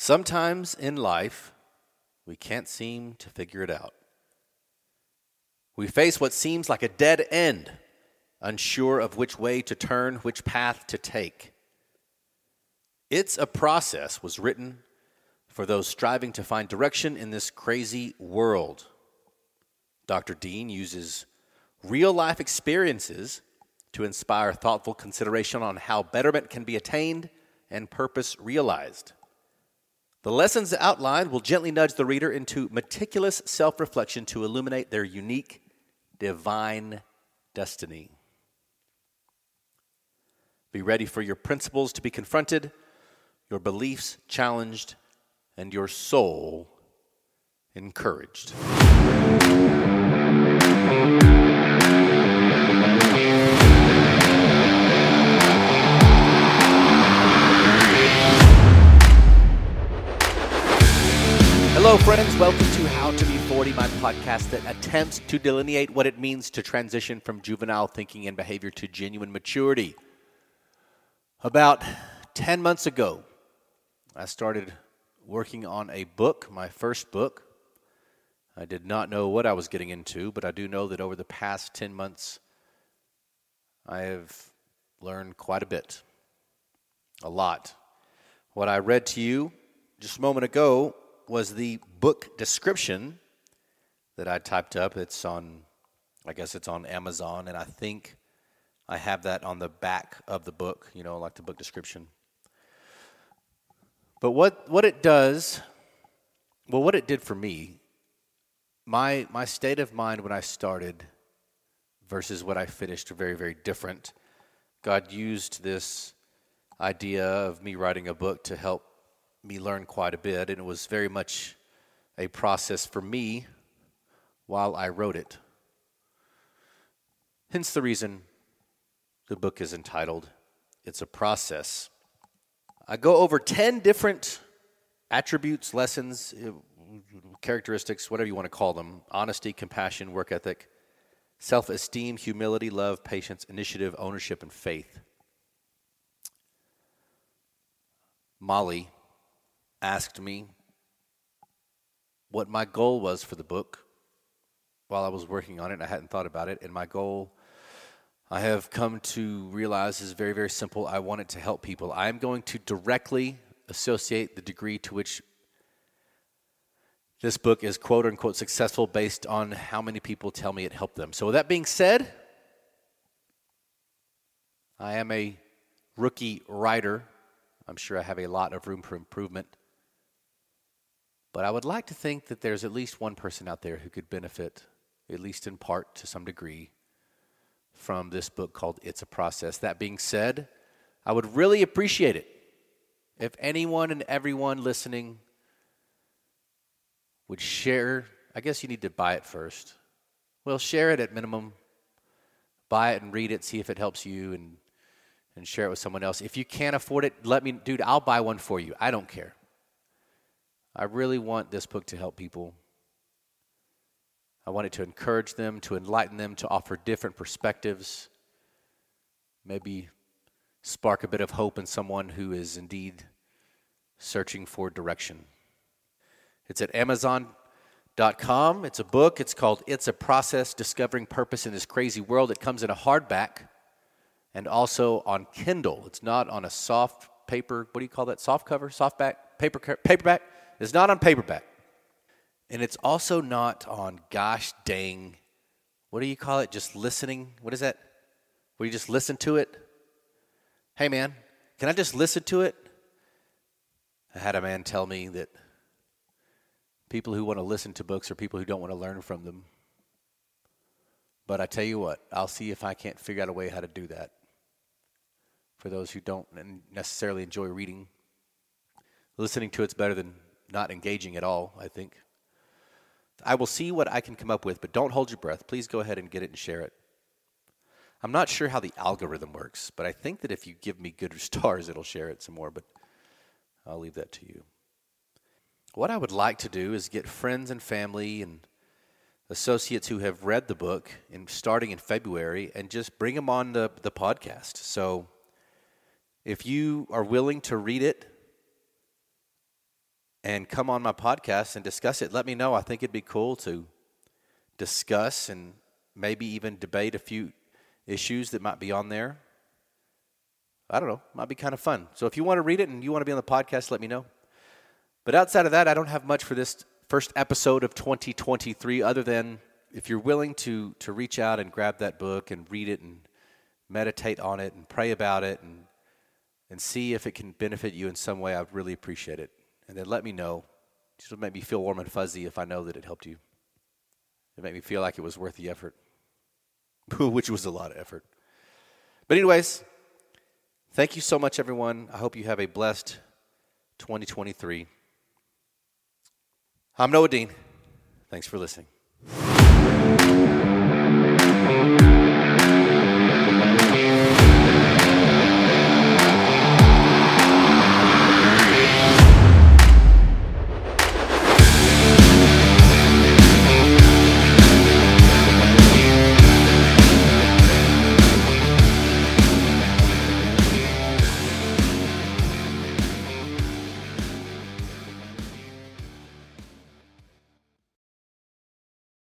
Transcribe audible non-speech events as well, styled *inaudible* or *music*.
Sometimes in life, we can't seem to figure it out. We face what seems like a dead end, unsure of which way to turn, which path to take. It's a Process was written for those striving to find direction in this crazy world. Dr. Dean uses real life experiences to inspire thoughtful consideration on how betterment can be attained and purpose realized. The lessons outlined will gently nudge the reader into meticulous self reflection to illuminate their unique divine destiny. Be ready for your principles to be confronted, your beliefs challenged, and your soul encouraged. Friends. Welcome to How to Be 40, my podcast that attempts to delineate what it means to transition from juvenile thinking and behavior to genuine maturity. About 10 months ago, I started working on a book, my first book. I did not know what I was getting into, but I do know that over the past 10 months, I have learned quite a bit. A lot. What I read to you just a moment ago was the book description that I typed up. It's on, I guess it's on Amazon, and I think I have that on the back of the book, you know, like the book description. But what, what it does, well, what it did for me, my, my state of mind when I started versus what I finished are very, very different. God used this idea of me writing a book to help me learn quite a bit, and it was very much a process for me while I wrote it. Hence the reason the book is entitled It's a Process. I go over 10 different attributes, lessons, uh, characteristics, whatever you want to call them honesty, compassion, work ethic, self esteem, humility, love, patience, initiative, ownership, and faith. Molly asked me what my goal was for the book while I was working on it. I hadn't thought about it. And my goal, I have come to realize, is very, very simple. I want it to help people. I am going to directly associate the degree to which this book is quote unquote successful based on how many people tell me it helped them. So, with that being said, I am a rookie writer. I'm sure I have a lot of room for improvement. But I would like to think that there's at least one person out there who could benefit, at least in part to some degree, from this book called It's a Process. That being said, I would really appreciate it if anyone and everyone listening would share. I guess you need to buy it first. Well, share it at minimum. Buy it and read it, see if it helps you, and, and share it with someone else. If you can't afford it, let me, dude, I'll buy one for you. I don't care. I really want this book to help people. I want it to encourage them, to enlighten them, to offer different perspectives, maybe spark a bit of hope in someone who is indeed searching for direction. It's at Amazon.com. It's a book. It's called It's a Process Discovering Purpose in This Crazy World. It comes in a hardback and also on Kindle. It's not on a soft paper, what do you call that? Soft cover? Softback? Paper, paperback? It's not on paperback. And it's also not on gosh dang, what do you call it? Just listening? What is that? Where you just listen to it? Hey man, can I just listen to it? I had a man tell me that people who want to listen to books are people who don't want to learn from them. But I tell you what, I'll see if I can't figure out a way how to do that. For those who don't necessarily enjoy reading, listening to it's better than not engaging at all, I think. I will see what I can come up with, but don't hold your breath. Please go ahead and get it and share it. I'm not sure how the algorithm works, but I think that if you give me good *laughs* stars, it'll share it some more, but I'll leave that to you. What I would like to do is get friends and family and associates who have read the book in, starting in February and just bring them on the, the podcast. So if you are willing to read it, and come on my podcast and discuss it. Let me know. I think it'd be cool to discuss and maybe even debate a few issues that might be on there. I don't know. Might be kind of fun. So if you want to read it and you want to be on the podcast, let me know. But outside of that, I don't have much for this first episode of 2023 other than if you're willing to to reach out and grab that book and read it and meditate on it and pray about it and and see if it can benefit you in some way, I'd really appreciate it. And then let me know. Just make me feel warm and fuzzy if I know that it helped you. It made me feel like it was worth the effort, *laughs* which was a lot of effort. But, anyways, thank you so much, everyone. I hope you have a blessed 2023. I'm Noah Dean. Thanks for listening.